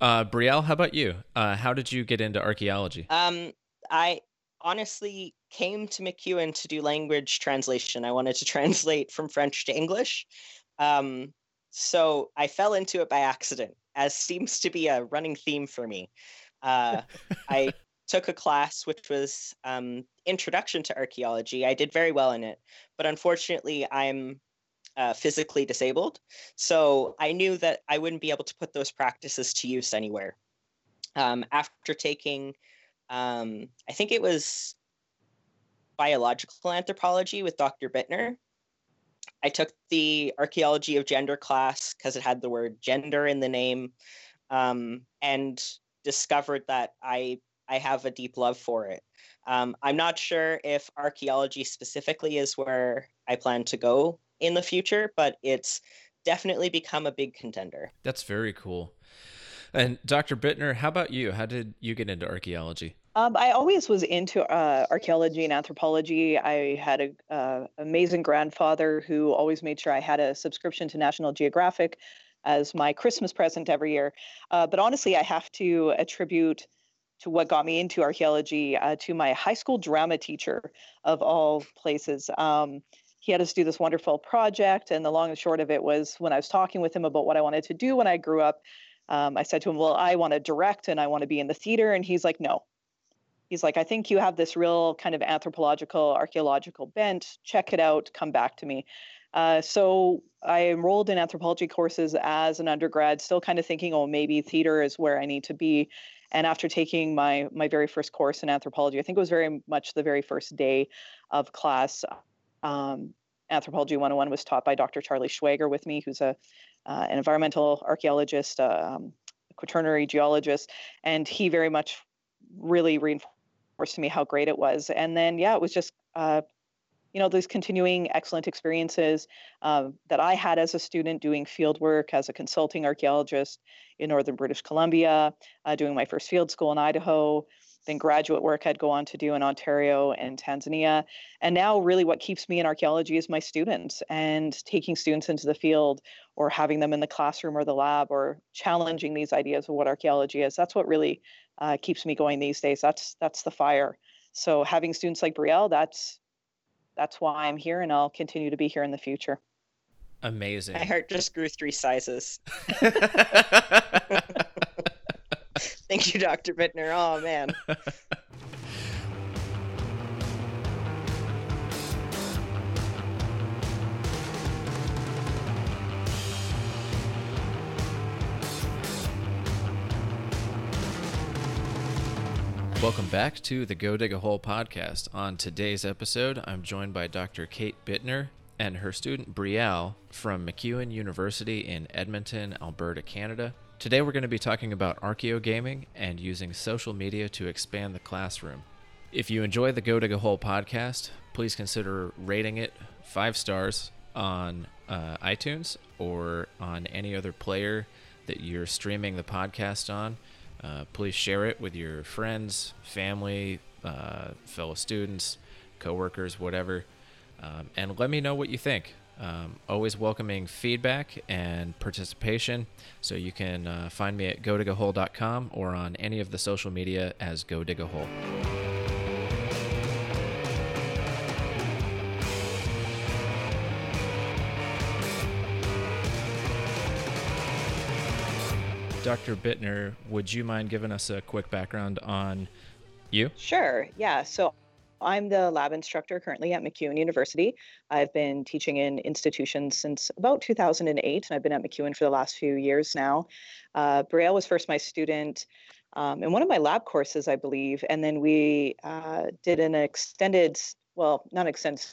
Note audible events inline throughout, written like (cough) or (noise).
Uh, Brielle, how about you? Uh, how did you get into archaeology? Um, I honestly came to MacEwan to do language translation. I wanted to (laughs) translate from French to English. Um, so I fell into it by accident, as seems to be a running theme for me. Uh, (laughs) I took a class which was um, Introduction to Archaeology. I did very well in it, but unfortunately, I'm uh, physically disabled. So I knew that I wouldn't be able to put those practices to use anywhere. Um, after taking, um, I think it was biological anthropology with Dr. Bittner, I took the archaeology of gender class because it had the word gender in the name, um, and discovered that I I have a deep love for it. Um, I'm not sure if archaeology specifically is where I plan to go in the future, but it's definitely become a big contender. That's very cool. And Dr. Bittner, how about you? How did you get into archaeology? Um, I always was into uh, archaeology and anthropology. I had an uh, amazing grandfather who always made sure I had a subscription to National Geographic as my Christmas present every year. Uh, but honestly, I have to attribute to what got me into archaeology uh, to my high school drama teacher of all places. Um, he had us do this wonderful project. And the long and short of it was when I was talking with him about what I wanted to do when I grew up, um, I said to him, Well, I want to direct and I want to be in the theater. And he's like, No. He's like, I think you have this real kind of anthropological, archaeological bent. Check it out. Come back to me. Uh, so I enrolled in anthropology courses as an undergrad, still kind of thinking, oh, maybe theater is where I need to be. And after taking my my very first course in anthropology, I think it was very much the very first day of class um, Anthropology 101 was taught by Dr. Charlie Schweger with me, who's a uh, an environmental archaeologist, uh, um, quaternary geologist, and he very much really reinforced to me how great it was. And then, yeah, it was just, uh, you know, those continuing excellent experiences uh, that I had as a student doing field work as a consulting archaeologist in northern British Columbia, uh, doing my first field school in Idaho, then graduate work I'd go on to do in Ontario and Tanzania. And now, really, what keeps me in archaeology is my students and taking students into the field or having them in the classroom or the lab or challenging these ideas of what archaeology is. That's what really uh, keeps me going these days. That's that's the fire. So having students like Brielle, that's that's why I'm here, and I'll continue to be here in the future. Amazing. My heart just grew three sizes. (laughs) (laughs) (laughs) Thank you, Dr. Bittner. Oh, man. (laughs) Welcome back to the Go Dig a Hole podcast. On today's episode, I'm joined by Dr. Kate Bittner and her student Brielle from MacEwan University in Edmonton, Alberta, Canada. Today we're going to be talking about archaeogaming and using social media to expand the classroom. If you enjoy the Go Dig a Hole podcast, please consider rating it five stars on uh, iTunes or on any other player that you're streaming the podcast on. Uh, please share it with your friends, family, uh, fellow students, coworkers, whatever, um, and let me know what you think. Um, always welcoming feedback and participation. So you can uh, find me at godigahole.com or on any of the social media as Go Dig a Hole. Dr. Bittner, would you mind giving us a quick background on you? Sure. Yeah. So I'm the lab instructor currently at MacEwan University. I've been teaching in institutions since about 2008, and I've been at MacEwan for the last few years now. Uh, Brielle was first my student um, in one of my lab courses, I believe, and then we uh, did an extended, well, not extended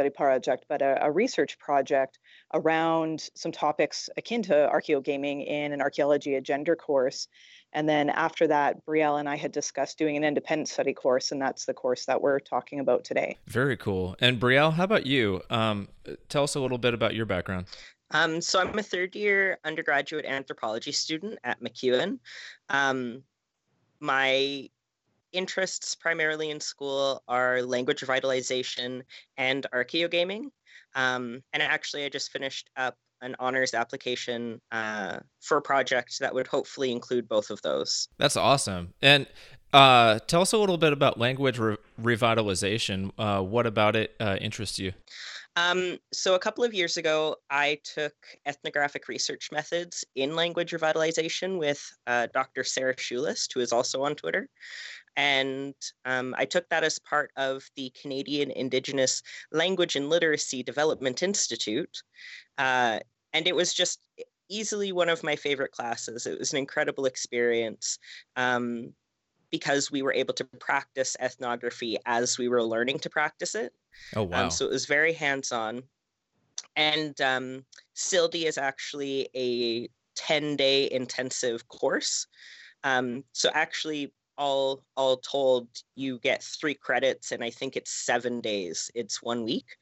study project, but a, a, research project around some topics akin to archaeogaming in an archaeology a gender course. And then after that, Brielle and I had discussed doing an independent study course, and that's the course that we're talking about today. Very cool. And Brielle, how about you? Um, tell us a little bit about your background. Um, so I'm a third year undergraduate anthropology student at MacEwan. Um, my interests primarily in school are language revitalization and archaeogaming. Um, and actually, I just finished up an honors application uh, for a project that would hopefully include both of those. That's awesome. And uh, tell us a little bit about language re- revitalization. Uh, what about it uh, interests you? Um, so a couple of years ago, I took ethnographic research methods in language revitalization with uh, Dr. Sarah Shulist, who is also on Twitter. And um, I took that as part of the Canadian Indigenous Language and Literacy Development Institute. Uh, and it was just easily one of my favorite classes. It was an incredible experience. Um, because we were able to practice ethnography as we were learning to practice it. Oh, wow. Um, so it was very hands on. And um, CILLDI is actually a 10 day intensive course. Um, so actually, all all told, you get three credits, and I think it's seven days. It's one week,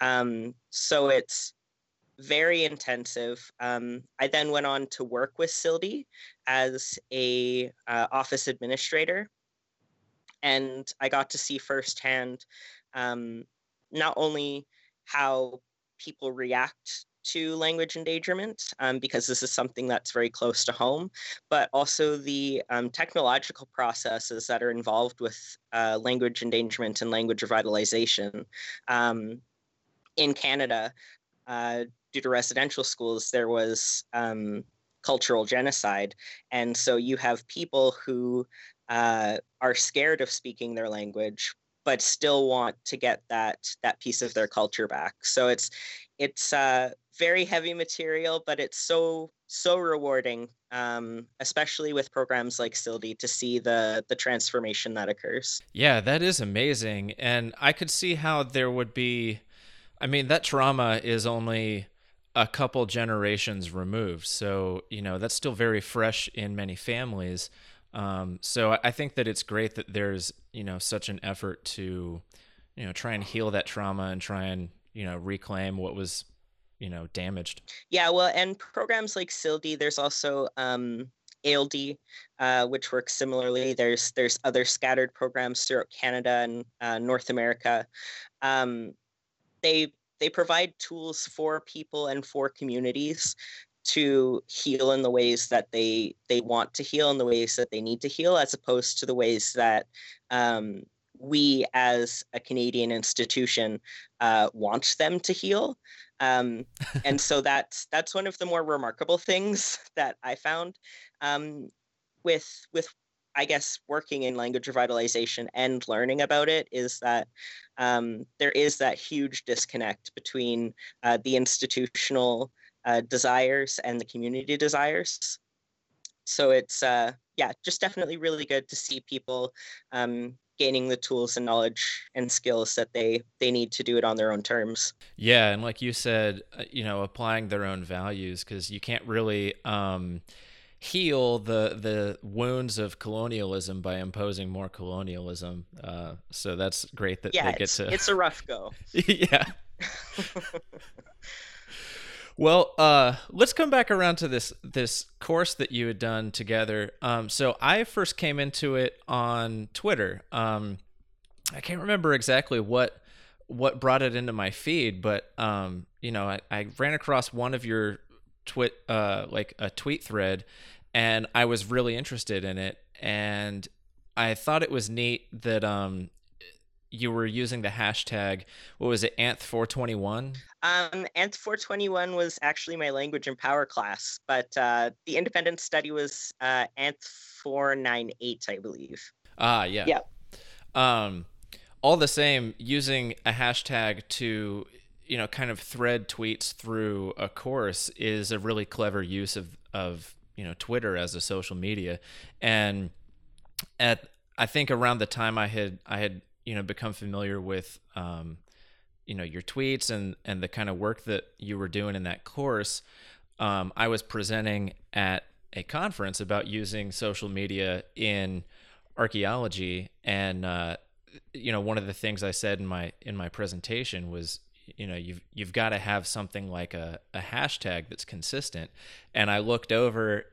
um, so it's very intensive. Um, I then went on to work with CILLDI as a uh, office administrator, and I got to see firsthand um, not only how people react to language endangerment um, because this is something that's very close to home, but also the um, technological processes that are involved with uh, language endangerment and language revitalization. Um, in Canada, uh, due to residential schools, there was um, cultural genocide. And so you have people who uh, are scared of speaking their language, but still want to get that that piece of their culture back. So it's it's uh, very heavy material, but it's so so rewarding, um, especially with programs like CILLDI, to see the the transformation that occurs. Yeah, that is amazing, and I could see how there would be. I mean, that trauma is only a couple generations removed, so you know that's still very fresh in many families. Um, so I think that it's great that there's you know such an effort to you know try and heal that trauma and try and you know reclaim what was you know damaged. Yeah, well, and programs like CILLDI, there's also um, ALD, uh, which works similarly. There's there's other scattered programs throughout Canada and uh, North America. Um, they they provide tools for people and for communities to heal in the ways that they they want to heal in the ways that they need to heal as opposed to the ways that um, we as a canadian institution uh, want them to heal um, and (laughs) so that's that's one of the more remarkable things (laughs) that i found um, with with I guess working in language revitalization and learning about it is that um, there is that huge disconnect between uh, the institutional uh, desires and the community desires. So it's uh, yeah, just definitely really good to see people um, gaining the tools and knowledge and skills that they they need to do it on their own terms. Yeah, and like you said, uh, you know, applying their own values because you can't really. Um, heal the the wounds of colonialism by imposing more colonialism. Uh, so that's great that yeah, they get to. It's a rough go. (laughs) yeah. (laughs) (laughs) Well, uh, let's come back around to this this course that you had done together. Um, so I first came into it on Twitter. Um, I can't remember exactly what what brought it into my feed, but um, you know, I, I ran across one of your twit uh, like a tweet thread, and I was really interested in it, and I thought it was neat that um, you were using the hashtag what was it anth421 um anth421 was actually my language and power class but uh the independent study was uh anth498 i believe. Ah yeah. Yeah um all the same using a hashtag to you know kind of thread tweets through a course is a really clever use of of you know twitter as a social media. And at i think around the time i had i had you know become familiar with um, you know your tweets and and the kind of work that you were doing in that course um, i was presenting at a conference about using social media in archaeology. And uh, you know one of the things i said in my in my presentation was you know you've you've got to have something like a, a hashtag that's consistent. And i looked over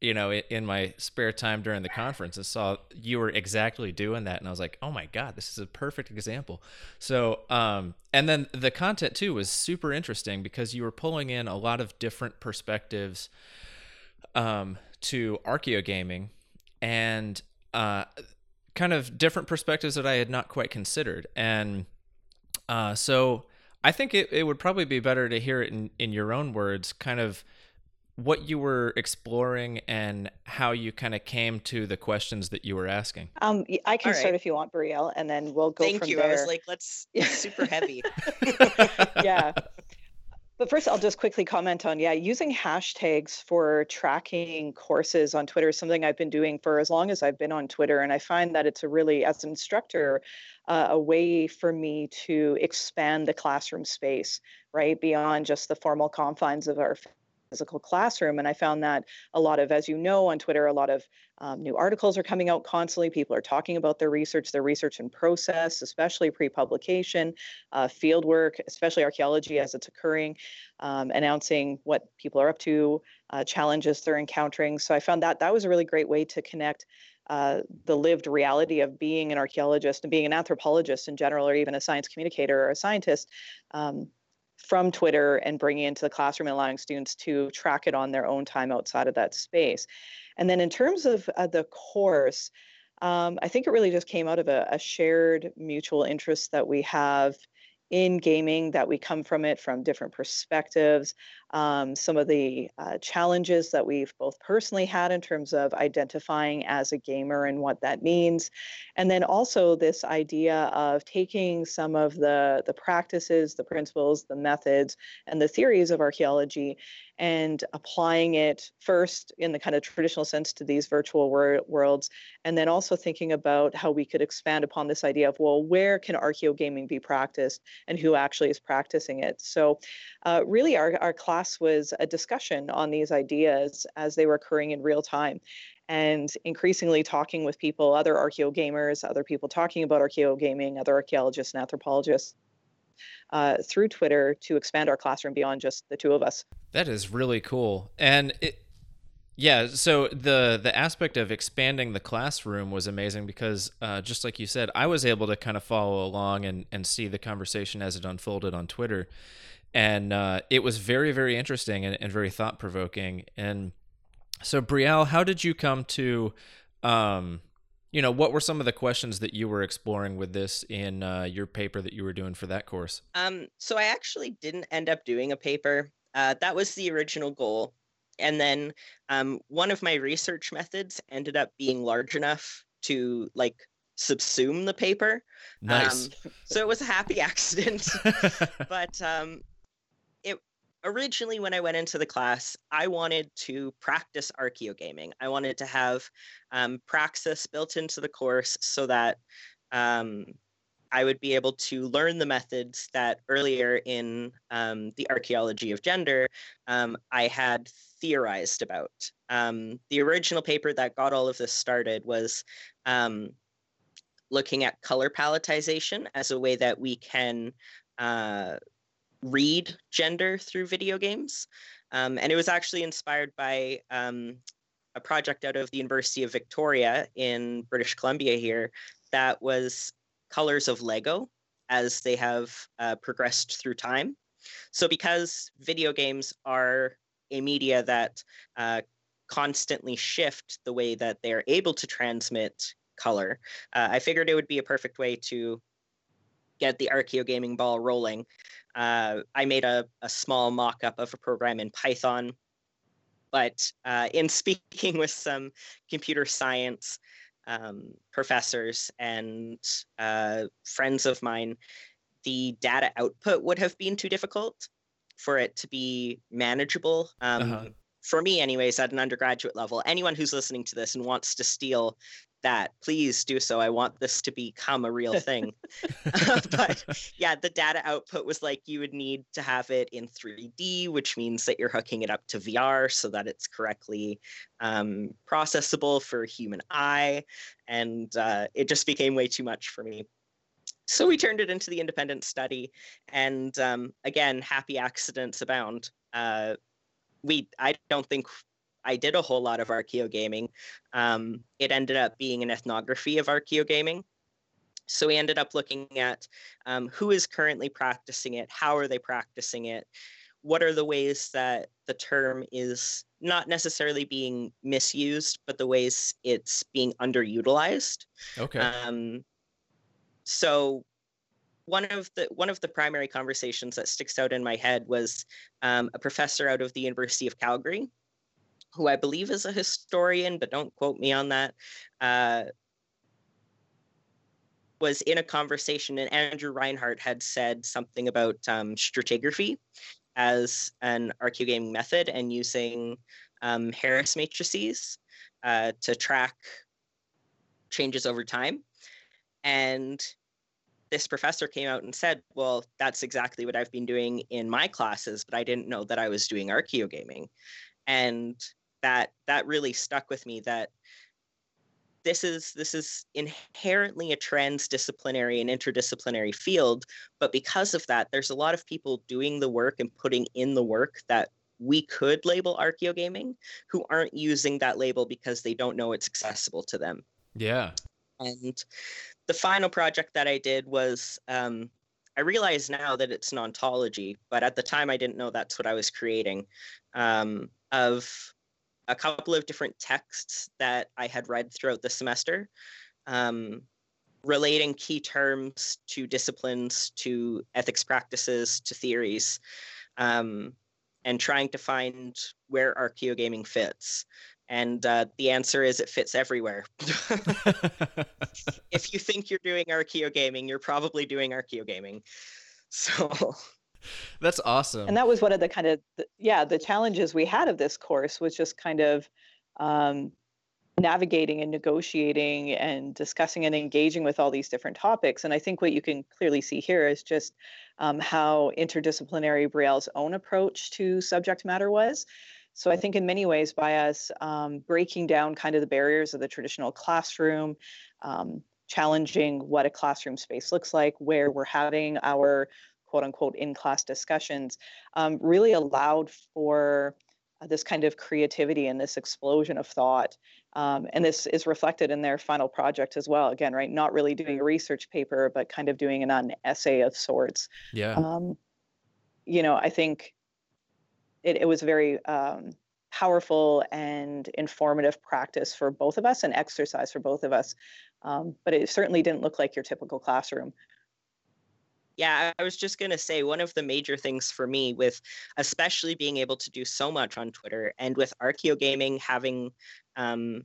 you know, in my spare time during the conference and saw you were exactly doing that. And I was like, oh my God, this is a perfect example. So, um, and then the content too was super interesting because you were pulling in a lot of different perspectives um, to archaeogaming and uh, kind of different perspectives that I had not quite considered. And uh, so I think it, it would probably be better to hear it in, in your own words, kind of what you were exploring and how you kind of came to the questions that you were asking. Um, I can right. start if you want, Brielle, and then we'll go Thank from you. there. I was like, let's (laughs) super heavy. (laughs) yeah. (laughs) But first, I'll just quickly comment on yeah, using hashtags for tracking courses on Twitter is something I've been doing for as long as I've been on Twitter. And I find that it's a really, as an instructor, uh, a way for me to expand the classroom space, right, beyond just the formal confines of our physical classroom. And I found that a lot of, as you know, on Twitter, a lot of um, new articles are coming out constantly. People are talking about their research, their research and process, especially pre publication, uh, field work, especially archaeology as it's occurring, um, announcing what people are up to, uh, challenges they're encountering. So I found that that was a really great way to connect. Uh, the lived reality of being an archaeologist and being an anthropologist in general, or even a science communicator or a scientist, um, from Twitter and bringing into the classroom and allowing students to track it on their own time outside of that space. And then in terms of uh, the course, um, I think it really just came out of a, a shared mutual interest that we have in gaming that we come from it from different perspectives um, some of the uh, challenges that we've both personally had in terms of identifying as a gamer and what that means. And then also this idea of taking some of the the practices the principles the methods and the theories of archaeology and applying it first in the kind of traditional sense to these virtual wor- worlds and then also thinking about how we could expand upon this idea of well where can archaeogaming be practiced and who actually is practicing it? So uh, really our, our class class was a discussion on these ideas as they were occurring in real time and increasingly talking with people, other archeo gamers, other people talking about archeo gaming, other archaeologists and anthropologists uh, through Twitter to expand our classroom beyond just the two of us. That is really cool. And it, yeah, so the the aspect of expanding the classroom was amazing because uh, just like you said, I was able to kind of follow along and, and see the conversation as it unfolded on Twitter and uh, it was very very interesting and, and very thought provoking. And so, Brielle, how did you come to? Um, you know, what were some of the questions that you were exploring with this in uh, your paper that you were doing for that course? Um, so I actually didn't end up doing a paper. Uh, that was the original goal. And then um, one of my research methods ended up being large enough to like subsume the paper. Nice. Um, so it was a happy (laughs) accident. (laughs) but um, originally when I went into the class, I wanted to practice archaeogaming. I wanted to have um, praxis built into the course so that um, I would be able to learn the methods that earlier in um, the archaeology of gender um, I had theorized about. Um, the original paper that got all of this started was um, looking at color palettization as a way that we can uh, read gender through video games. Um, and it was actually inspired by um, a project out of the University of Victoria in British Columbia here that was colors of Lego as they have uh, progressed through time. So, because video games are a media that uh, constantly shift the way that they're able to transmit color, uh, I figured it would be a perfect way to get the archaeogaming ball rolling uh, I made a, a small mock up of a program in Python. But uh, in (laughs) speaking with some computer science um, professors and uh, friends of mine, the data output would have been too difficult for it to be manageable. Um, uh-huh for me anyways at an undergraduate level anyone who's listening to this and wants to steal that please do so. I want this to become a real (laughs) thing. (laughs) But yeah the data output was like you would need to have it in 3d which means that you're hooking it up to vr so that it's correctly um, processable for human eye and uh, it just became way too much for me. So we turned it into the independent study and um, again happy accidents abound. Uh, we i don't think I did a whole lot of archaeogaming. Um, it ended up being an ethnography of archeo gaming. So we ended up looking at um, who is currently practicing it, how are they practicing it, what are the ways that the term is not necessarily being misused, but the ways it's being underutilized. Okay. Um, so one of the one of the primary conversations that sticks out in my head was um, a professor out of the University of Calgary, who I believe is a historian, but don't quote me on that. Uh, was in a conversation, and Andrew Reinhard had said something about um, stratigraphy as an archaeogaming method and using um, Harris matrices uh, to track changes over time. And this professor came out and said, Well, that's exactly what I've been doing in my classes, but I didn't know that I was doing archaeogaming. And that that really stuck with me that this is this is inherently a transdisciplinary and interdisciplinary field but because of that there's a lot of people doing the work and putting in the work that we could label archaeogaming who aren't using that label because they don't know it's accessible to them. Yeah. And the final project that i did was um, i realize now that it's an ontology but at the time i didn't know that's what i was creating um, of a couple of different texts that I had read throughout the semester, um, relating key terms to disciplines, to ethics practices, to theories, um, and trying to find where archaeogaming fits. And uh, the answer is it fits everywhere. (laughs) if you think you're doing archaeogaming, you're probably doing archaeogaming. So (laughs) (laughs) that's awesome. And that was one of the kind of yeah the challenges we had of this course was just kind of um, navigating and negotiating and discussing and engaging with all these different topics. And I think what you can clearly see here is just um, how interdisciplinary Brielle's own approach to subject matter was. So I think in many ways, by us um, breaking down kind of the barriers of the traditional classroom, um, challenging what a classroom space looks like, where we're having our quote unquote in class discussions um, really allowed for uh, this kind of creativity and this explosion of thought. Um, and this is reflected in their final project as well. Again, right, not really doing a research paper, but kind of doing an, an essay of sorts. Yeah. Um, you know, I think it, it was very um, powerful and informative practice for both of us and exercise for both of us. Um, but it certainly didn't look like your typical classroom yeah, I was just going to say one of the major things for me with especially being able to do so much on Twitter and with archaeogaming having um,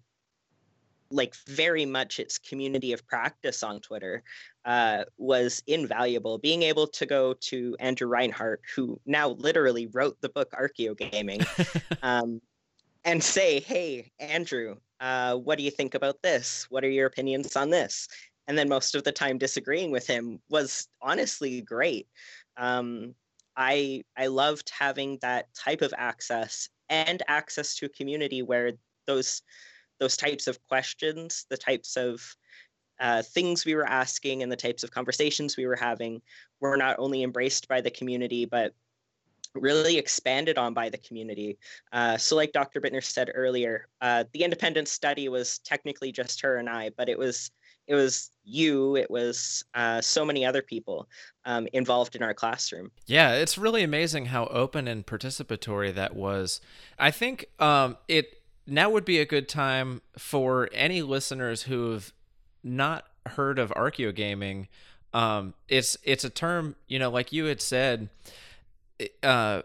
like very much its community of practice on Twitter uh, was invaluable. Being able to go to Andrew Reinhard, who now literally wrote the book Archaeogaming, (laughs) um, and say, "Hey, Andrew, uh, what do you think about this? What are your opinions on this?" And then most of the time disagreeing with him was honestly great. Um, I I loved having that type of access and access to a community where those those types of questions, the types of uh, things we were asking, and the types of conversations we were having were not only embraced by the community, but really expanded on by the community. Uh, so, like Dr. Bittner said earlier, uh, the independent study was technically just her and I, but it was it was you it was uh, so many other people um, involved in our classroom. Yeah it's really amazing how open and participatory that was. I think um, it now would be a good time for any listeners who've not heard of archaeogaming um, it's it's a term you know like you had said uh,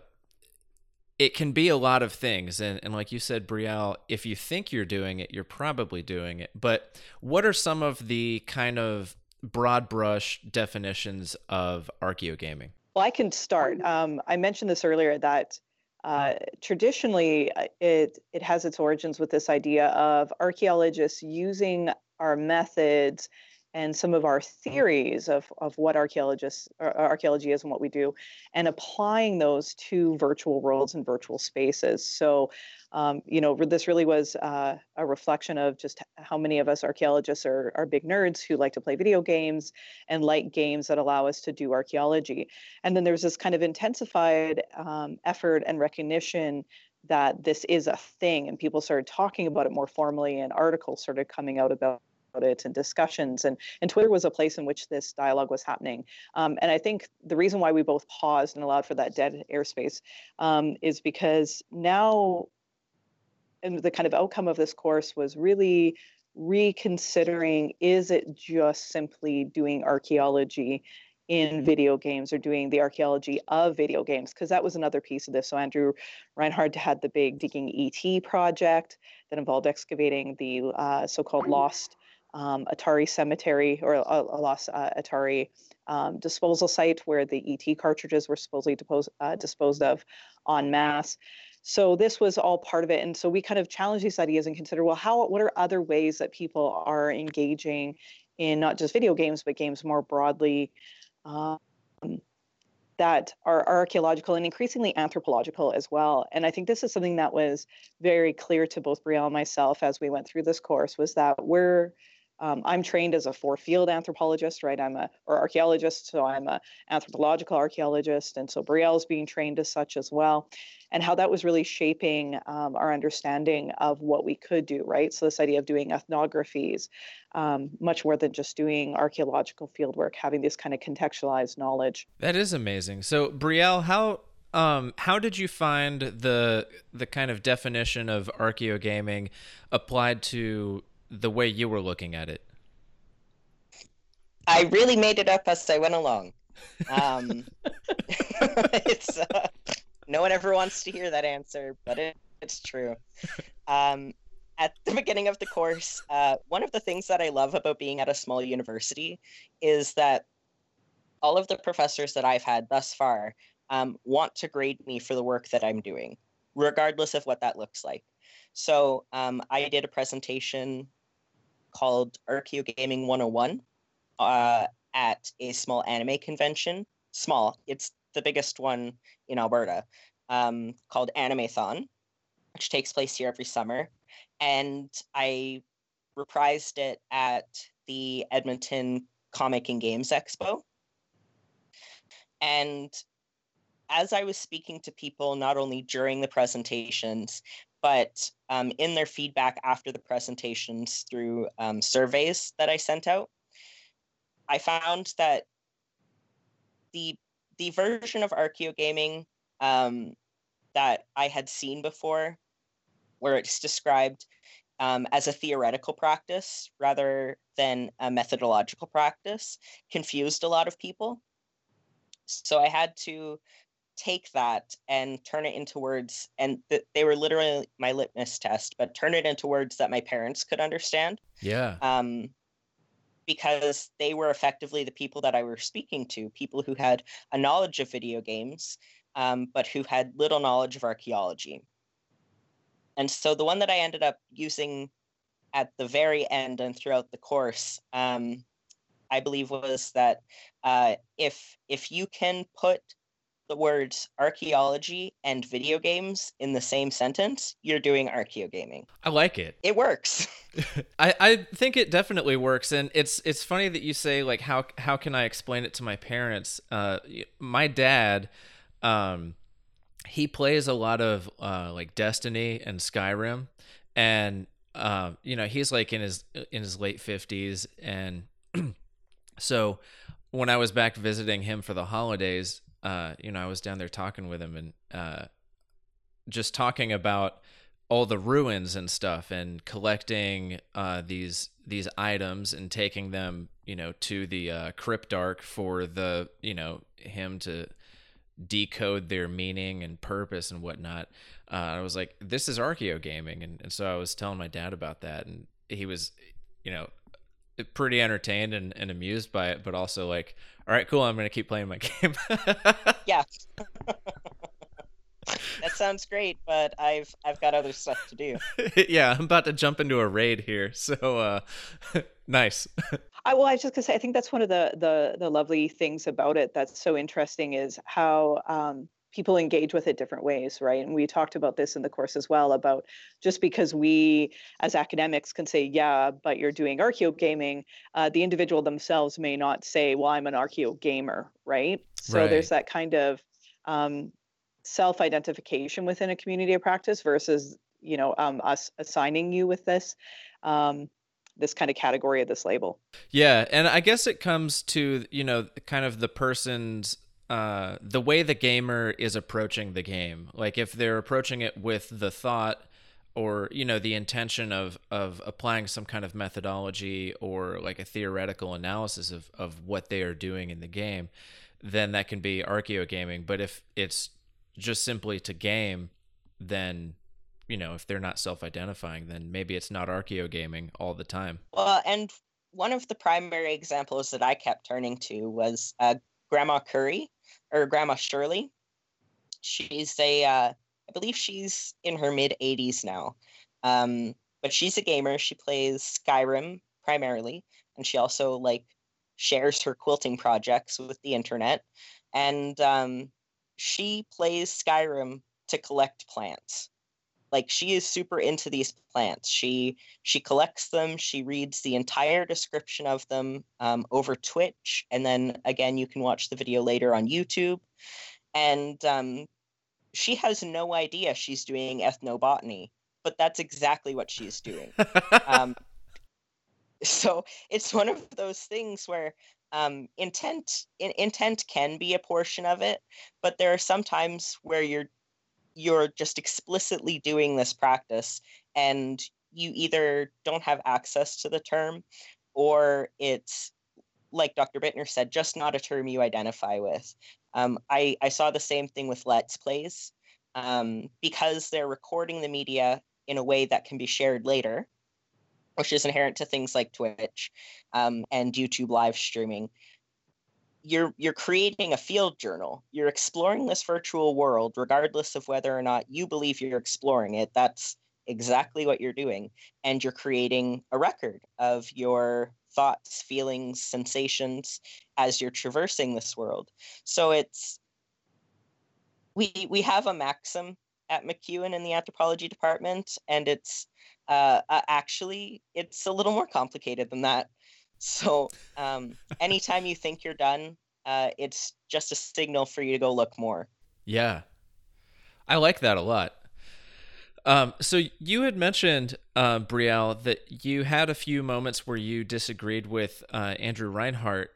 it can be a lot of things. And, and like you said brielle if you think you're doing it you're probably doing it. But what are some of the kind of broad brush definitions of archaeogaming well i can start. Um, i mentioned this earlier that uh, traditionally uh, it it has its origins with this idea of archaeologists using our methods and some of our theories of, of what archaeologists archaeology is and what we do and applying those to virtual worlds and virtual spaces. So um, you know this really was uh, a reflection of just how many of us archaeologists are, are big nerds who like to play video games and like games that allow us to do archaeology. And then there's this kind of intensified um, effort and recognition that this is a thing and people started talking about it more formally and articles started coming out about it and discussions and and twitter was a place in which this dialogue was happening. Um, and i think the reason why we both paused and allowed for that dead airspace um, is because now and the kind of outcome of this course was really reconsidering is it just simply doing archaeology in video games or doing the archaeology of video games? Because that was another piece of this. So Andrew Reinhard had the big digging ET project that involved excavating the uh, so-called lost um, Atari cemetery or a, a lost uh, Atari um, disposal site where the ET cartridges were supposedly uh, disposed of en masse. So this was all part of it, and so we kind of challenge these ideas and consider well, how what are other ways that people are engaging in not just video games but games more broadly um, that are, archaeological and increasingly anthropological as well. And I think this is something that was very clear to both Brielle and myself as we went through this course was that we're um, I'm trained as a four-field anthropologist, right? I'm a or archaeologist, so I'm a anthropological archaeologist, and so Brielle's being trained as such as well, and how that was really shaping um, our understanding of what we could do, right? So this idea of doing ethnographies, um, much more than just doing archaeological fieldwork, having this kind of contextualized knowledge. That is amazing. So Brielle, how um, how did you find the the kind of definition of archaeogaming applied to the way you were looking at it? I really made it up as I went along. Um, (laughs) (laughs) it's uh, no one ever wants to hear that answer, but it, it's true. Um, at the beginning of the course, uh, one of the things that I love about being at a small university is that all of the professors that I've had thus far um, want to grade me for the work that I'm doing, regardless of what that looks like. So um, I did a presentation called Archeo Gaming 101 uh, at a small anime convention. Small, it's the biggest one in Alberta, um, called Animethon, which takes place here every summer. And I reprised it at the Edmonton Comic and Games Expo. And as I was speaking to people, not only during the presentations, but um, in their feedback after the presentations through um, surveys that I sent out, I found that the the version of archaeogaming um, that I had seen before, where it's described um, as a theoretical practice rather than a methodological practice, confused a lot of people. So I had to take that and turn it into words and th- they were literally my litmus test but turn it into words that my parents could understand. Yeah. Um because they were effectively the people that i were speaking to people who had a knowledge of video games um, but who had little knowledge of archaeology. And so the one that i ended up using at the very end and throughout the course um, i believe was that uh, if if you can put the words archaeology and video games in the same sentence, you're doing archaeogaming. I like it. It works. (laughs) (laughs) I, I think it definitely works, and it's it's funny that you say like how how can I explain it to my parents? Uh, my dad, um, he plays a lot of uh, like Destiny and Skyrim, and um, you know he's like in his in his late fifties, and (clears throat) so when I was back visiting him for the holidays, uh, you know, I was down there talking with him and uh, just talking about all the ruins and stuff and collecting uh, these these items and taking them, you know, to the uh, cryptarch for the, you know, him to decode their meaning and purpose and whatnot. Uh, I was like, this is archaeogaming, and, and so I was telling my dad about that, and he was, you know, pretty entertained and, and amused by it, but also like, all right, cool, I'm gonna keep playing my (laughs) game. yeah. (laughs) that sounds great, but I've I've got other stuff to do. (laughs) yeah, I'm about to jump into a raid here, so uh, nice. I, well, I was just gonna say, I think that's one of the the the lovely things about it that's so interesting is how um, people engage with it different ways, right? And we talked about this in the course as well about just because we as academics can say, yeah, but you're doing archeo gaming, uh, the individual themselves may not say, well, I'm an archeo gamer, right? So right. there's that kind of um, self-identification within a community of practice versus you know um, us assigning you with this um, this kind of category of this label. Yeah, and I guess it comes to you know kind of the person's uh, the way the gamer is approaching the game. Like if they're approaching it with the thought or you know the intention of of applying some kind of methodology or like a theoretical analysis of of what they are doing in the game then that can be archeogaming but if it's just simply to game then you know if they're not self-identifying then maybe it's not archeogaming all the time. Well and one of the primary examples that i kept turning to was uh, grandma curry or grandma shirley she's a uh, I believe she's in her mid 80s now. Um, but she's a gamer. She plays Skyrim primarily, and she also like shares her quilting projects with the internet. And um, she plays Skyrim to collect plants. Like she is super into these plants. She she collects them. She reads the entire description of them um, over Twitch, and then again you can watch the video later on YouTube. And um, she has no idea she's doing ethnobotany, but that's exactly what she's doing. (laughs) um, so it's one of those things where um, intent in, intent can be a portion of it, but there are some times where you're you're just explicitly doing this practice and you either don't have access to the term or it's like Dr. Bittner said, just not a term you identify with. Um, I, I saw the same thing with Let's Plays um, because they're recording the media in a way that can be shared later, which is inherent to things like Twitch um, and YouTube live streaming. You're you're creating a field journal. You're exploring this virtual world, regardless of whether or not you believe you're exploring it. That's exactly what you're doing, and you're creating a record of your thoughts, feelings, sensations as you're traversing this world. So it's we we have a maxim at MacEwan in the anthropology department, and it's uh, actually it's a little more complicated than that. So um, anytime you think you're done, uh, it's just a signal for you to go look more. Yeah, I like that a lot. Um, so you had mentioned, uh, Brielle, that you had a few moments where you disagreed with uh, Andrew Reinhard.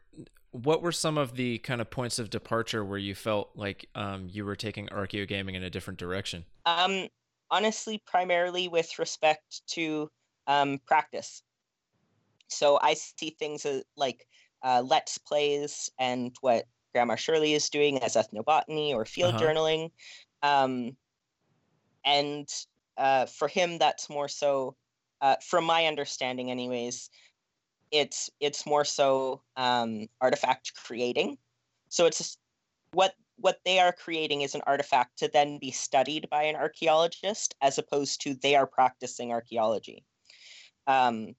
What were some of the kind of points of departure where you felt like um, you were taking archeogaming in a different direction? Um, honestly, primarily with respect to um, practice. So I see things like uh, let's plays and what Grandma Shirley is doing as ethnobotany or field uh-huh. journaling. Um, and uh, for him, that's more so, uh, from my understanding, anyways. It's it's more so um, artifact creating. So it's what what they are creating is an artifact to then be studied by an archaeologist, as opposed to they are practicing archaeology. Um,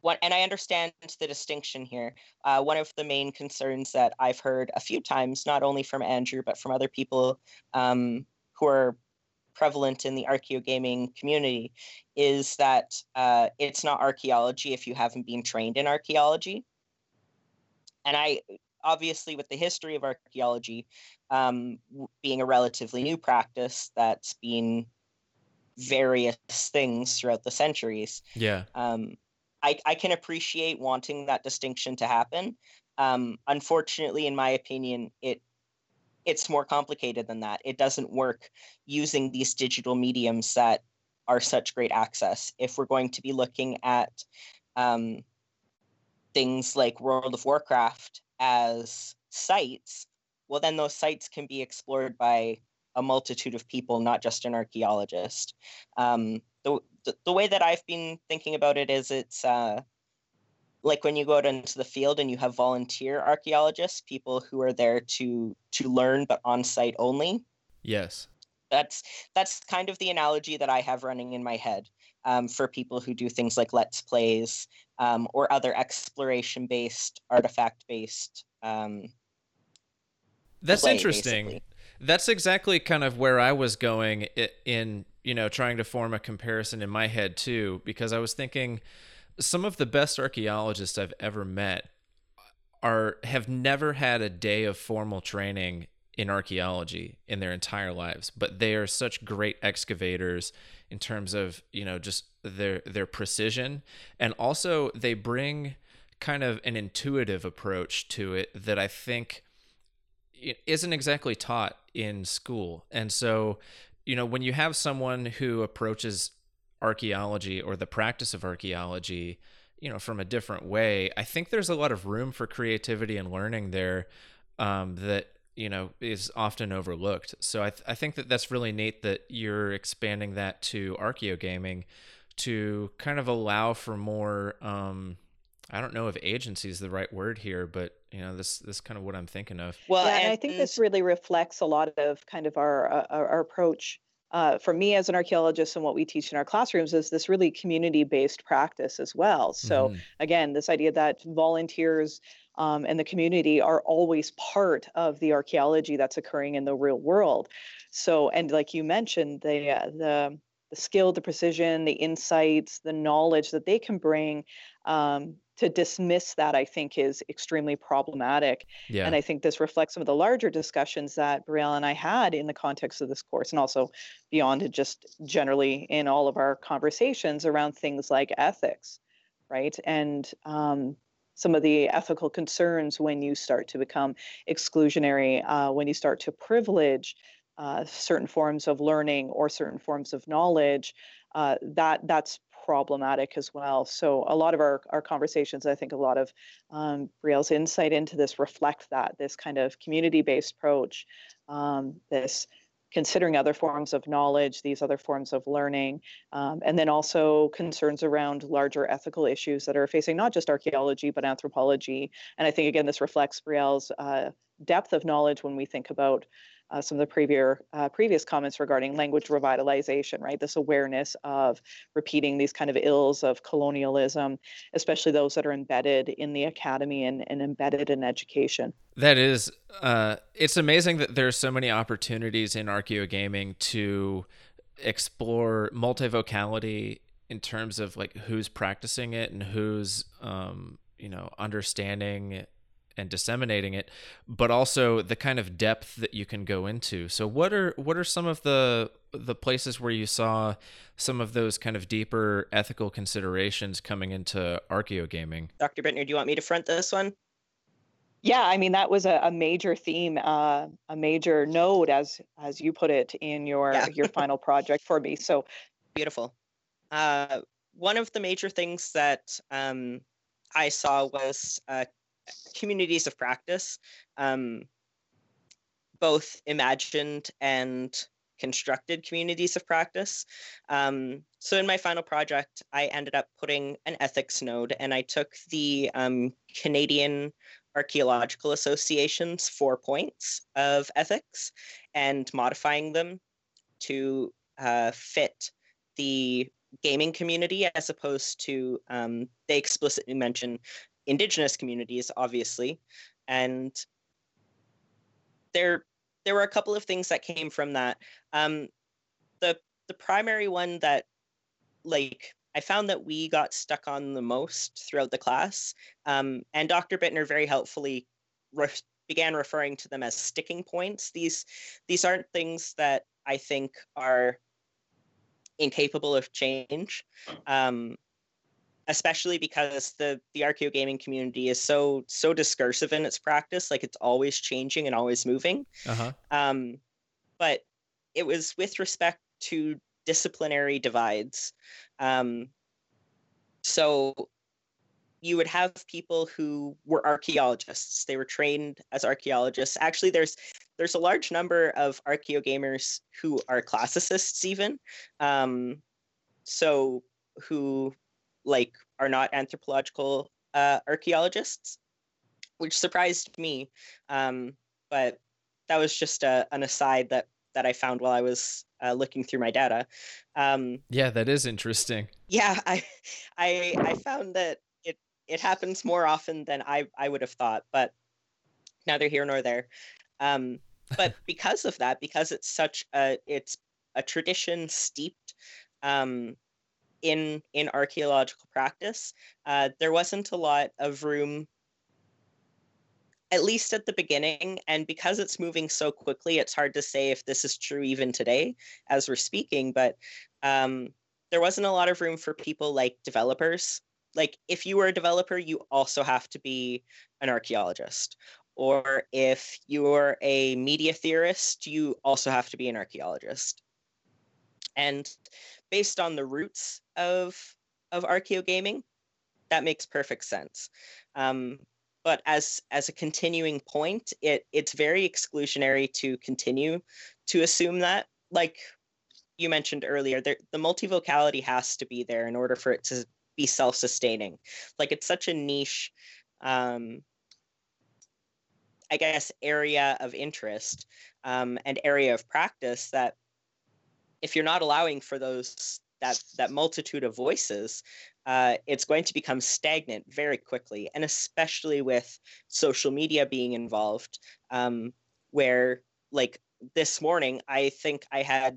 what, and I understand the distinction here. Uh, one of the main concerns that I've heard a few times, not only from Andrew but from other people um, who are prevalent in the archaeogaming community is that uh, it's not archaeology if you haven't been trained in archaeology. And I, obviously, with the history of archaeology um, being a relatively new practice that's been various things throughout the centuries. Yeah. Um, I, I can appreciate wanting that distinction to happen. Um, unfortunately, in my opinion, it it's more complicated than that. It doesn't work using these digital mediums that are such great access. If we're going to be looking at um, things like World of Warcraft as sites, well, then those sites can be explored by a multitude of people, not just an archaeologist. Um, the, the, way that I've been thinking about it is it's uh, like when you go out into the field and you have volunteer archaeologists, people who are there to to learn but on site only. Yes. That's that's kind of the analogy that I have running in my head um, for people who do things like let's plays um, or other exploration based, artifact based. Um, that's play, interesting. Basically. That's exactly kind of where I was going in you know trying to form a comparison in my head too, because I was thinking some of the best archaeologists I've ever met are have never had a day of formal training in archaeology in their entire lives, but they are such great excavators in terms of you know just their their precision, and also they bring kind of an intuitive approach to it that I think isn't exactly taught in school. And so, you know, when you have someone who approaches archaeology or the practice of archaeology, you know, from a different way, I think there's a lot of room for creativity and learning there um, that you know is often overlooked. So I, th- I think that that's really neat that you're expanding that to archeo gaming to kind of allow for more. Um, I don't know if agency is the right word here, but you know this this kind of what I'm thinking of. Well, yeah, and, and I think this really reflects a lot of kind of our uh, our, our approach. Uh, for me as an archaeologist and what we teach in our classrooms is this really community-based practice as well. So mm-hmm. again, this idea that volunteers um, and the community are always part of the archaeology that's occurring in the real world. So, and like you mentioned, the uh, the the skill, the precision, the insights, the knowledge that they can bring um, to dismiss that, I think, is extremely problematic. Yeah. And I think this reflects some of the larger discussions that Brielle and I had in the context of this course, and also beyond it, just generally in all of our conversations around things like ethics, right? And um, some of the ethical concerns when you start to become exclusionary, uh, when you start to privilege uh, certain forms of learning or certain forms of knowledge. Uh, that that's problematic as well. So a lot of our, our conversations, I think a lot of um, Brielle's insight into this reflect that, this kind of community-based approach, um, this considering other forms of knowledge, these other forms of learning, um, and then also concerns around larger ethical issues that are facing not just archaeology, but anthropology. And I think, again, this reflects Brielle's uh, depth of knowledge when we think about uh, some of the previous uh, previous comments regarding language revitalization, right? This awareness of repeating these kind of ills of colonialism, especially those that are embedded in the academy and, and embedded in education. That is, uh, it's amazing that there's so many opportunities in archeo gaming to explore multivocality in terms of like who's practicing it and who's um, you know understanding and disseminating it, but also the kind of depth that you can go into. So what are what are some of the the places where you saw some of those kind of deeper ethical considerations coming into archeo gaming? Dr. Biittner, do you want me to front this one? Yeah, I mean that was a, a major theme, uh, a major node, as as you put it in your yeah. your final (laughs) project for me. So beautiful. Uh, one of the major things that um, I saw was uh, communities of practice, um, both imagined and constructed communities of practice. Um, so in my final project, I ended up putting an ethics node and I took the um, Canadian Archaeological Association's four points of ethics and modifying them to uh, fit the gaming community as opposed to um, they explicitly mention indigenous communities, obviously, and there there were a couple of things that came from that. Um, the the primary one that like I found that we got stuck on the most throughout the class, um, and Dr. Biittner very helpfully re- began referring to them as sticking points. These these aren't things that I think are incapable of change. Um, especially because the the archeo gaming community is so so discursive in its practice like it's always changing and always moving. Uh-huh. um, but it was with respect to disciplinary divides. Um, so you would have people who were archaeologists. They were trained as archaeologists. Actually there's there's a large number of archeo gamers who are classicists even um, so who like are not anthropological uh, archaeologists, which surprised me. Um, but that was just a, an aside that that I found while I was uh, looking through my data. Um, yeah, that is interesting. Yeah, I, I, I found that it it happens more often than I I would have thought, but neither here nor there. Um, but (laughs) because of that, because it's such a it's a tradition steeped um, in in archaeological practice, uh, there wasn't a lot of room at least at the beginning. And because it's moving so quickly, it's hard to say if this is true even today as we're speaking. But um, there wasn't a lot of room for people like developers. Like, if you were a developer, you also have to be an archaeologist. Or if you're a media theorist, you also have to be an archaeologist. And based on the roots of of archaeogaming, that makes perfect sense. Um, but as as a continuing point, it it's very exclusionary to continue to assume that. Like you mentioned earlier, there, the multivocality has to be there in order for it to be self-sustaining. Like it's such a niche, um, I guess, area of interest um, and area of practice that if you're not allowing for those that that multitude of voices, uh, it's going to become stagnant very quickly, and especially with social media being involved, um, where like this morning, I think I had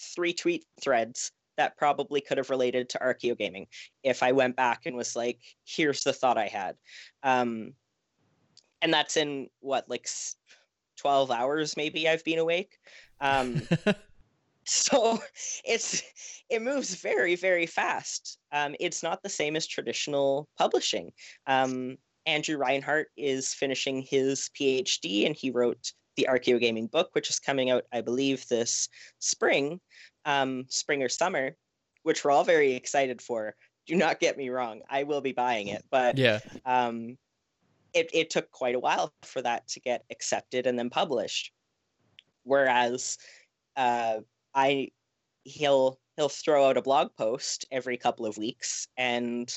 three tweet threads that probably could have related to archaeogaming if I went back and was like, here's the thought I had. Um, and that's in what, like 12 hours maybe I've been awake. Um, (laughs) (laughs) so it's it moves very very fast. Um, it's not the same as traditional publishing. Um, andrew Reinhard is finishing his phd and he wrote the archaeogaming book which is coming out i believe this spring um, spring or summer which we're all very excited for. Do not get me wrong i will be buying it but yeah. um, it, it took quite a while for that to get accepted and then published. Whereas uh, I he'll he'll throw out a blog post every couple of weeks and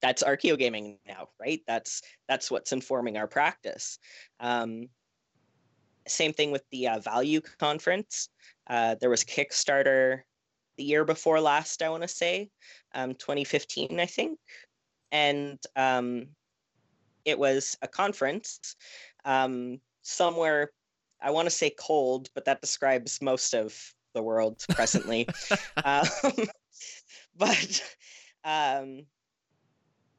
that's archaeogaming now right? That's that's what's informing our practice. Um, same thing with the uh, value conference. Uh, there was kickstarter the year before last i want to say um, 2015 i think. And um, it was a conference um, somewhere I want to say cold, but that describes most of the world presently. (laughs) um, (laughs) but um,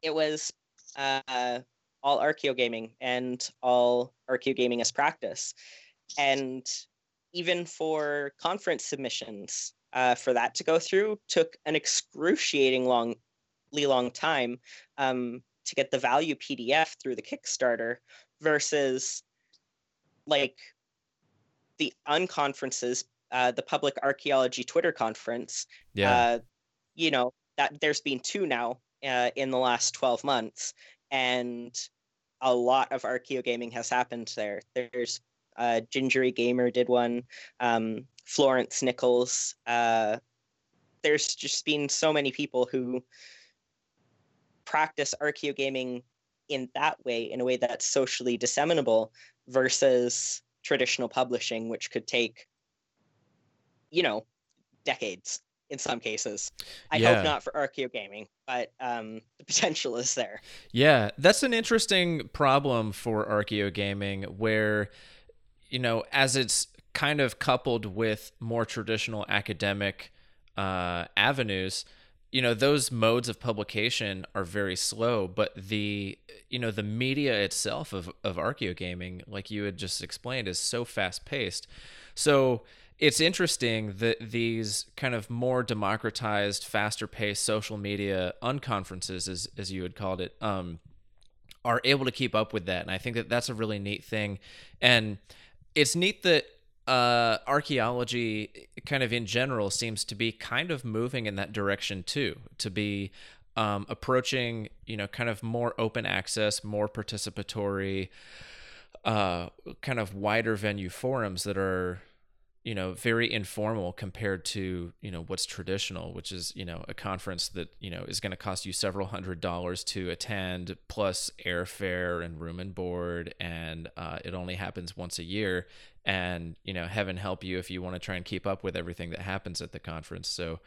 it was uh, all archaeogaming and all archaeogaming as practice. And even for conference submissions, uh, for that to go through took an excruciating long, long time um, to get the value PDF through the Kickstarter versus like the unconferences, uh, the public archaeology Twitter conference. Yeah. Uh, you know that there's been two now uh, in the last 12 months, and a lot of archaeogaming has happened there. There's uh, Gingery Gamer did one, um, Florence Nicholls. Uh, there's just been so many people who practice archaeogaming in that way, in a way that's socially disseminable, versus traditional publishing, which could take, you know, decades in some cases. I yeah. hope not for archaeogaming, but um, (laughs) the potential is there. Yeah, that's an interesting problem for archaeogaming where, you know, as it's kind of coupled with more traditional academic uh, avenues, you know those modes of publication are very slow but the you know the media itself of of archaeogaming like you had just explained is so fast paced so it's interesting that these kind of more democratized faster paced social media unconferences as as you had called it um are able to keep up with that. And i think that that's a really neat thing. And it's neat that uh, archaeology, kind of in general, seems to be kind of moving in that direction too, to be um, approaching, you know, kind of more open access, more participatory, uh, kind of wider venue forums that are you know very informal compared to you know what's traditional which is you know a conference that you know is going to cost you several hundred dollars to attend plus airfare and room and board and uh, it only happens once a year. And you know heaven help you if you want to try and keep up with everything that happens at the conference. So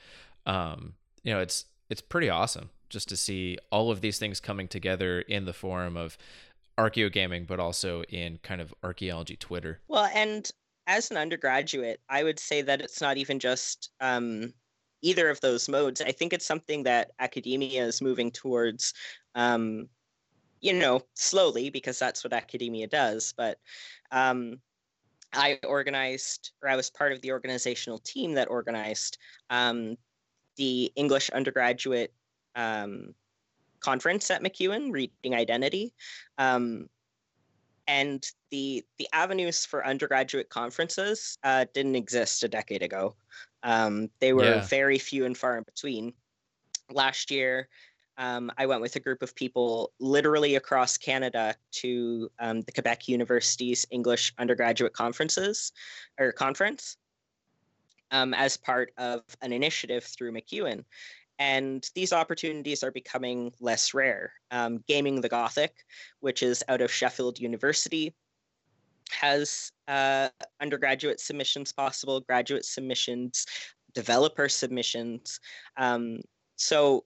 um you know it's it's pretty awesome just to see all of these things coming together in the form of archaeogaming but also in kind of archaeology twitter. Well and as an undergraduate, I would say that it's not even just um, either of those modes. I think it's something that academia is moving towards um, you know, slowly because that's what academia does. But um, I organized, or I was part of the organizational team that organized um, the English undergraduate um, conference at MacEwan, Reading Identity. Um, and the the avenues for undergraduate conferences uh, didn't exist a decade ago. Um, they were yeah. very few and far in between. Last year, um, I went with a group of people literally across Canada to um, the Quebec University's English undergraduate conferences or conference um, as part of an initiative through MacEwan. And these opportunities are becoming less rare. Um, Gaming the Gothic, which is out of Sheffield University, has uh, undergraduate submissions possible, graduate submissions, developer submissions. Um, so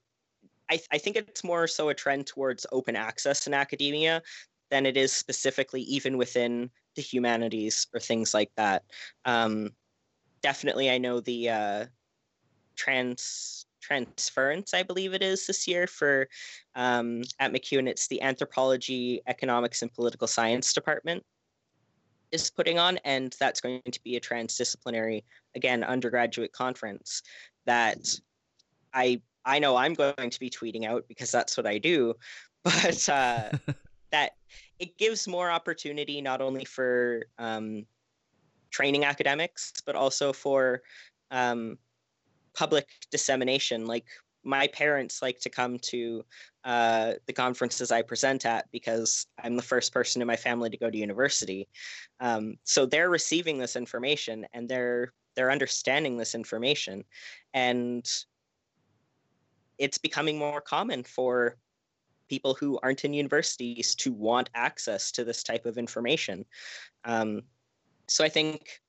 I, th- I think it's more so a trend towards open access in academia than it is specifically even within the humanities or things like that. Um, definitely, I know the uh, trans transference, I believe it is this year for um, at MacEwan. It's the Anthropology, Economics, and Political Science department is putting on, and that's going to be a transdisciplinary, again, undergraduate conference that I I know I'm going to be tweeting out because that's what I do, (laughs) but uh, that it gives more opportunity not only for um, training academics but also for um, public dissemination. Like my parents like to come to uh, the conferences I present at because I'm the first person in my family to go to university. Um, so they're receiving this information and they're they're understanding this information, and it's becoming more common for people who aren't in universities to want access to this type of information. Um, so I think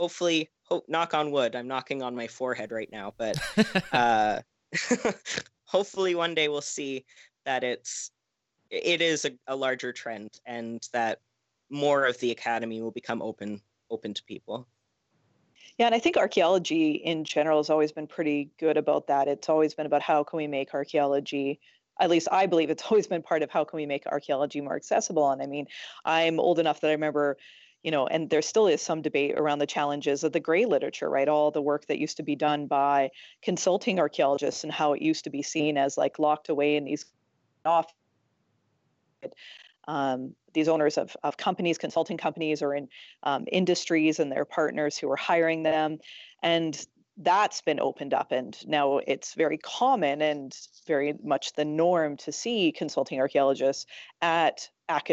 hopefully, hope, knock on wood, I'm knocking on my forehead right now, but (laughs) uh, (laughs) hopefully one day we'll see that it's it is a, a larger trend and that more of the academy will become open open to people. Yeah, and I think archaeology in general has always been pretty good about that. It's always been about how can we make archaeology at least I believe it's (laughs) always been part of how can we make archaeology more accessible. And I mean, I'm old enough that I remember, you know, and there still is some debate around the challenges of the gray literature, right? All the work that used to be done by consulting archaeologists and how it used to be seen as like locked away in these off (laughs) um, these owners of, of companies, consulting companies, or in um, industries and their partners who are hiring them. And that's been opened up and now it's very common and very much the norm to see consulting archaeologists at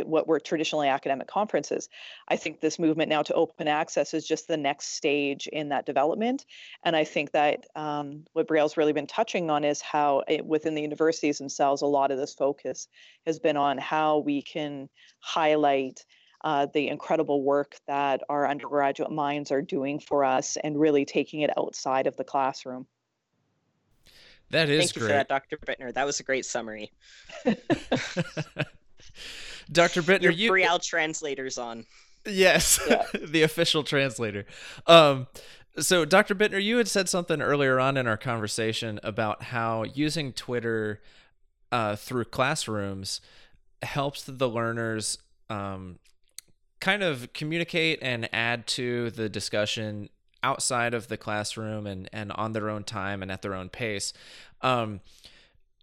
what were traditionally academic conferences. I think this movement now to open access is just the next stage in that development and i think that um, what Brielle's really been touching on is how it, within the universities themselves a lot of this focus has been on how we can highlight uh, the incredible work that our undergraduate minds are doing for us and really taking it outside of the classroom. That is Thank great. you for that, Dr. Biittner. That was a great summary. (laughs) Dr. Biittner, Your you Brielle translators on. Yes, yeah. (laughs) the official translator. Um, so, Dr. Biittner, you had said something earlier on in our conversation about how using Twitter uh, through classrooms helps the learners um, kind of communicate and add to the discussion outside of the classroom and and on their own time and at their own pace. Um,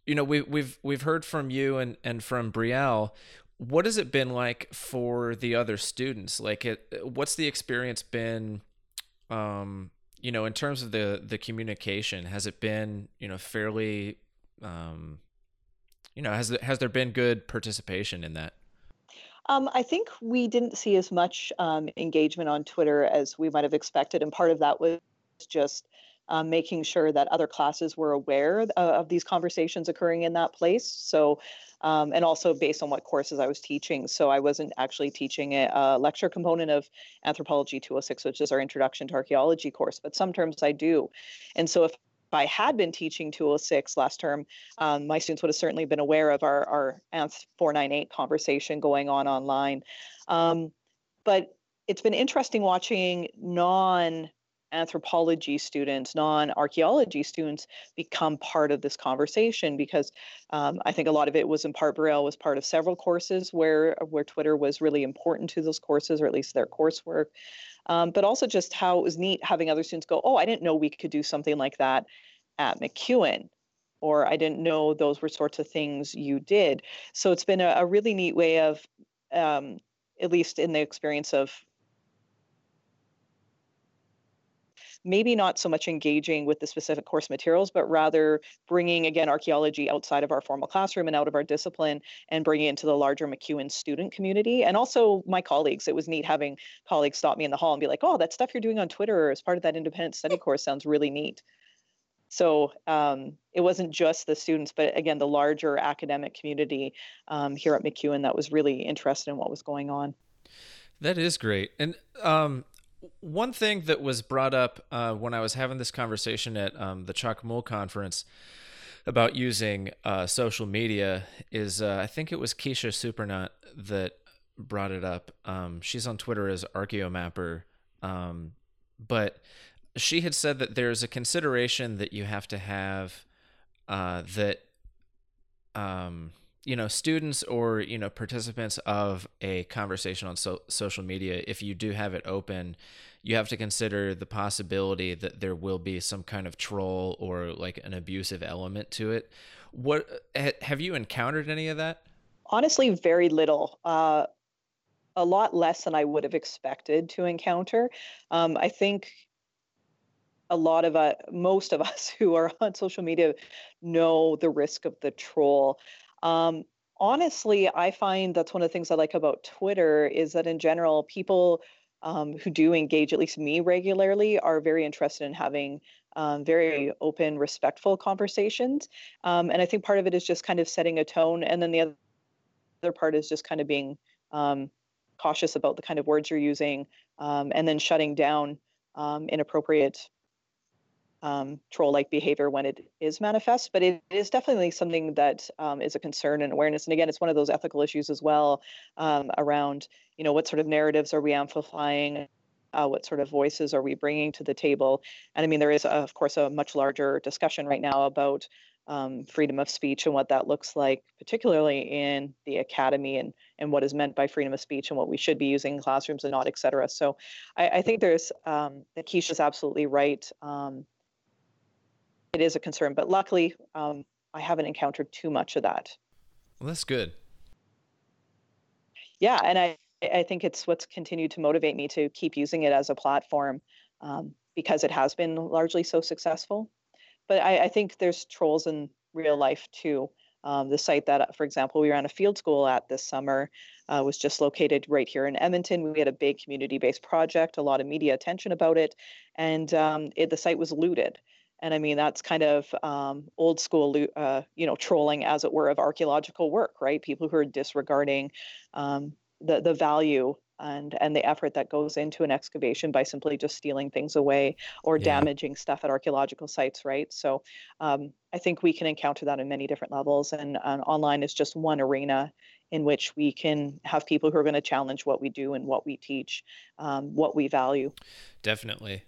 you know, we, we've we've heard from you and and from Brielle. What has it been like for the other students? Like, it, what's the experience been? Um, you know, in terms of the the communication, has it been you know fairly? Um, you know, has has there been good participation in that? Um, I think we didn't see as much um, engagement on Twitter as we might have expected, and part of that was just um, making sure that other classes were aware of, these conversations occurring in that place. So, um, and also based on what courses I was teaching. So I wasn't actually teaching a, a, lecture component of Anthropology 206, which is our Introduction to Archaeology course, but some terms I do. And so if I had been teaching 206 last term, um, my students would have certainly been aware of our, our ANTH 498 conversation going on online. Um, but it's been interesting watching non anthropology students, non archaeology students become part of this conversation because um, I think a lot of it was in part Brielle was part of several courses where where Twitter was really important to those courses or at least their coursework. Um, but also just how it was neat having other students go, oh, I didn't know we could do something like that at MacEwan or I didn't know those were sorts of things you did. So it's been a, a really neat way of, um, at least in the experience of maybe not so much engaging with the specific course materials, but rather bringing again archaeology outside of our formal classroom and out of our discipline and bringing it into the larger MacEwan student community and also my colleagues. It was neat having colleagues stop me in the hall and be like, oh, that stuff you're doing on Twitter as part of that independent study course sounds really neat. So um, it wasn't just the students, but again, the larger academic community um, here at MacEwan that was really interested in what was going on. That is great. And um, one thing that was brought up uh, when I was having this conversation at um, the Chuck conference about using uh, social media is uh, I think it was Kisha Supernant that brought it up. Um, she's on Twitter as Archaeomapper, um, but she had said that there's a consideration that you have to have uh, that um, you know students or you know participants of a conversation on so- social media if you do have it open you have to consider the possibility that there will be some kind of troll or like an abusive element to it. What ha- have you encountered any of that? Honestly very little. Uh, a lot less than i would have expected to encounter. Um, i think a lot of uh, most of (laughs) us who are on social media know the risk of the troll um, honestly, I find that's one of the things I like about Twitter is that in general, people um, who do engage, at least me regularly, are very interested in having um, very open, respectful conversations. Um, and I think part of it is just kind of setting a tone. And then the other part is just kind of being um, cautious about the kind of words you're using um, and then shutting down um, inappropriate um, troll-like behavior when it is manifest, but it is definitely something that um, is a concern and awareness. And again, it's one of those ethical issues as well um, around, you know, what sort of narratives are we amplifying? Uh, what sort of voices are we bringing to the table? And I mean, there is, of course, a much larger discussion right now about um, freedom of speech and what that looks like, particularly in the academy and, and what is meant by freedom of speech and what we should be using in classrooms and not, et cetera. So I, I think there's, um, Kisha's absolutely right. It is a concern. But luckily, um, I haven't encountered too much of that. Well, that's good. Yeah, and I I think it's what's continued to motivate me to keep using it as a platform um, because it has been largely so successful. But I, I think there's trolls in real life too. Um, the site that, for example, we ran a field school at this summer uh, was just located right here in Edmonton. We had a big community-based project, a lot of media attention about it, and um, it, the site was looted. And I mean, that's kind of um, old school, uh, you know, trolling, as it were, of archaeological work, right? People who are disregarding um, the the value and and the effort that goes into an excavation by simply just stealing things away or yeah. damaging stuff at archaeological sites, right? So um, I think we can encounter that in many different levels, and, and online is just one arena in which we can have people who are going to challenge what we do and what we teach, um, what we value. Definitely.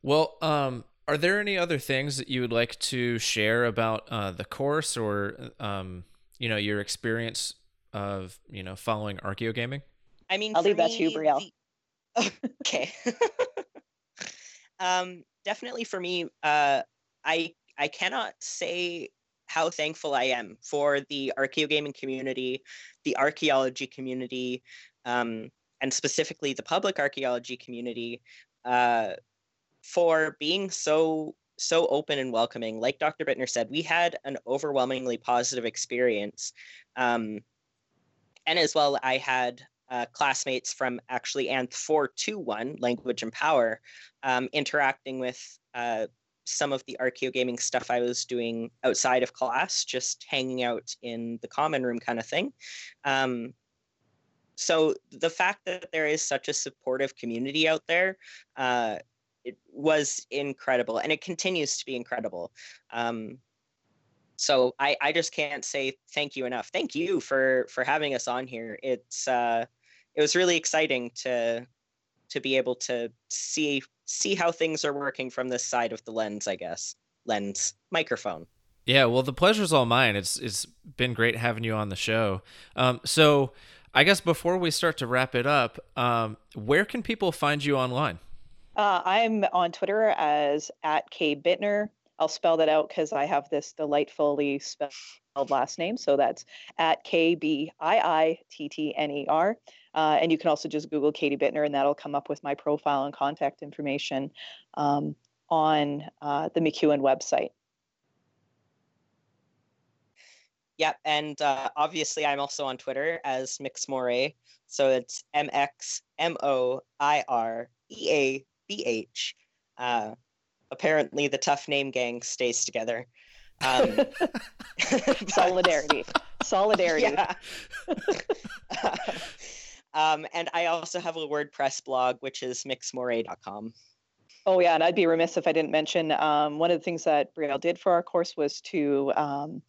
Well, um, are there any other things that you would like to share about uh, the course or um, you know your experience of you know following archaeogaming? I mean, I'll leave me, that to you, Brielle. The... (laughs) okay. (laughs) um, definitely for me, uh, I I cannot say how thankful I am for the archaeogaming community, the archaeology community, um, and specifically the public archaeology community. Uh, for being so so open and welcoming. Like Dr. Biittner said, we had an overwhelmingly positive experience. Um, and as well, I had uh, classmates from actually ANTH 421, Language and Power, um, interacting with uh, some of the archaeogaming stuff I was doing outside of class, just hanging out in the common room kind of thing. Um, so the fact that there is such a supportive community out there uh, it was incredible and it continues to be incredible um, so I, I just can't say thank you enough thank you for for having us on here it's uh, it was really exciting to to be able to see see how things are working from this side of the lens, I guess. Lens microphone. Yeah, well, the pleasure's all mine. It's it's been great having you on the show. Um, so, I guess before we start to wrap it up, um, where can people find you online? Uh, I'm on Twitter as at K Biittner. I'll spell that out because I have this delightfully spelled last name. So that's at K B I I T T N E R. Uh, and you can also just Google Katie Biittner, and that'll come up with my profile and contact information um, on uh, the MacEwan website. Yep, and uh, obviously I'm also on Twitter as Mix Moray. So it's M X M O I R E A B H. Uh, apparently, the tough name gang stays together. Um, (laughs) (laughs) Solidarity. Solidarity. Yeah. (laughs) um, and I also have a WordPress blog, which is mixmoray.com. Oh yeah, and I'd be remiss if I didn't mention um, one of the things that Brielle did for our course was to um,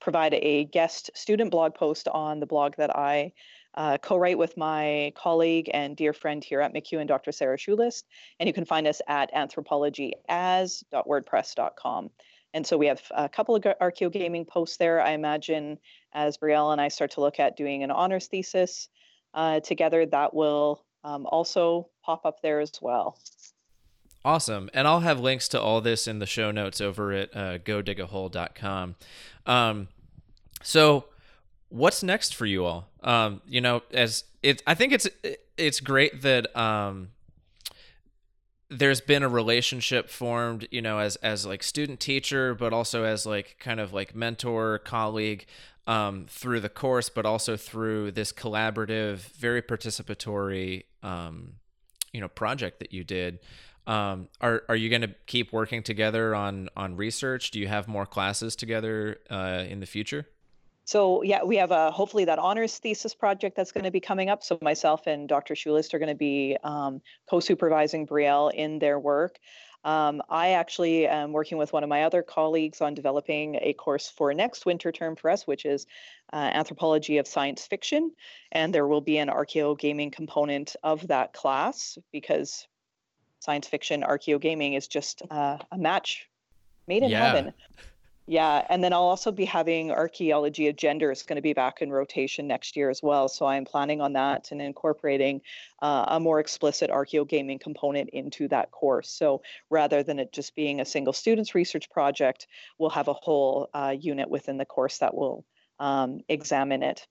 provide a guest student blog post on the blog that I uh, co-write with my colleague and dear friend here at MacEwan, Dr. Sarah Shulist. And you can find us at anthropologyas.wordpress.com. And so we have a couple of Archeo Gaming posts there. I imagine as Brielle and I start to look at doing an honors thesis uh, together, that will um, also pop up there as well. Awesome. And I'll have links to all this in the show notes over at uh, godigahole.com. Um, so what's next for you all? Um, you know, as it, I think it's, it's great that, um, there's been a relationship formed, you know, as, as like student teacher, but also as like kind of like mentor, colleague, um, through the course, but also through this collaborative, very participatory, um, you know, project that you did. Um, are are you going to keep working together on on research? Do you have more classes together uh, in the future? So yeah, we have a hopefully that honors thesis project that's going to be coming up. So myself and Dr. Shulist are going to be um, co-supervising Brielle in their work. Um, I actually am working with one of my other colleagues on developing a course for next winter term for us, which is uh, anthropology of science fiction, and there will be an archeo gaming component of that class because science fiction archeo gaming is just uh, a match made in yeah. heaven. Yeah, and then I'll also be having archaeology of gender is going to be back in rotation next year as well. So I'm planning on that and incorporating uh, a more explicit archeo gaming component into that course. So rather than it just being a single student's research project, we'll have a whole uh, unit within the course that will um, examine it.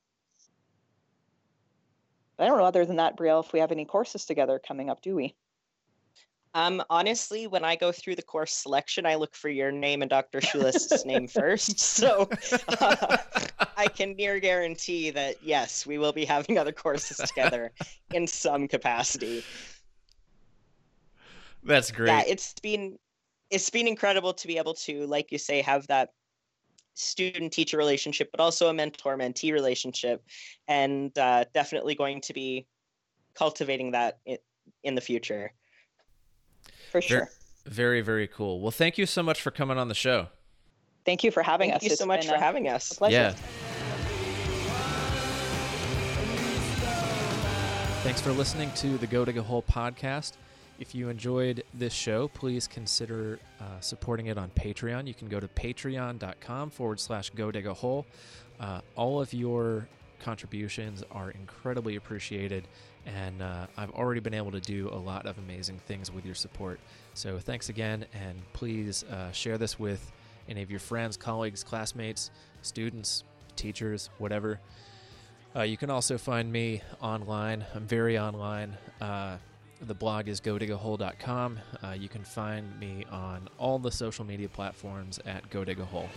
I don't know, other than that, Brielle, if we have any courses together coming up, do we? Um, honestly, when I go through the course selection, I look for your name and Dr. Shulist's name first. (laughs) So uh, I can near guarantee that yes, we will be having other courses together in some capacity. That's great. Yeah, it's been it's been incredible to be able to, like you say, have that student teacher relationship, but also a mentor mentee relationship, and uh, definitely going to be cultivating that in, in the future for sure. Very, very cool. Well, thank you so much for coming on the show. Thank you for having thank us. Thank you so much for having us. Yeah. Thanks for listening to the Go Dig a Hole podcast. If you enjoyed this show, please consider uh, supporting it on Patreon. You can go to patreon.com forward slash go dig a hole. Uh, all of your contributions are incredibly appreciated and uh, I've already been able to do a lot of amazing things with your support. So thanks again, and please uh, share this with any of your friends, colleagues, classmates, students, teachers, whatever. Uh, you can also find me online. I'm very online. Uh, the blog is godigahole.com. Uh, you can find me on all the social media platforms at godigahole.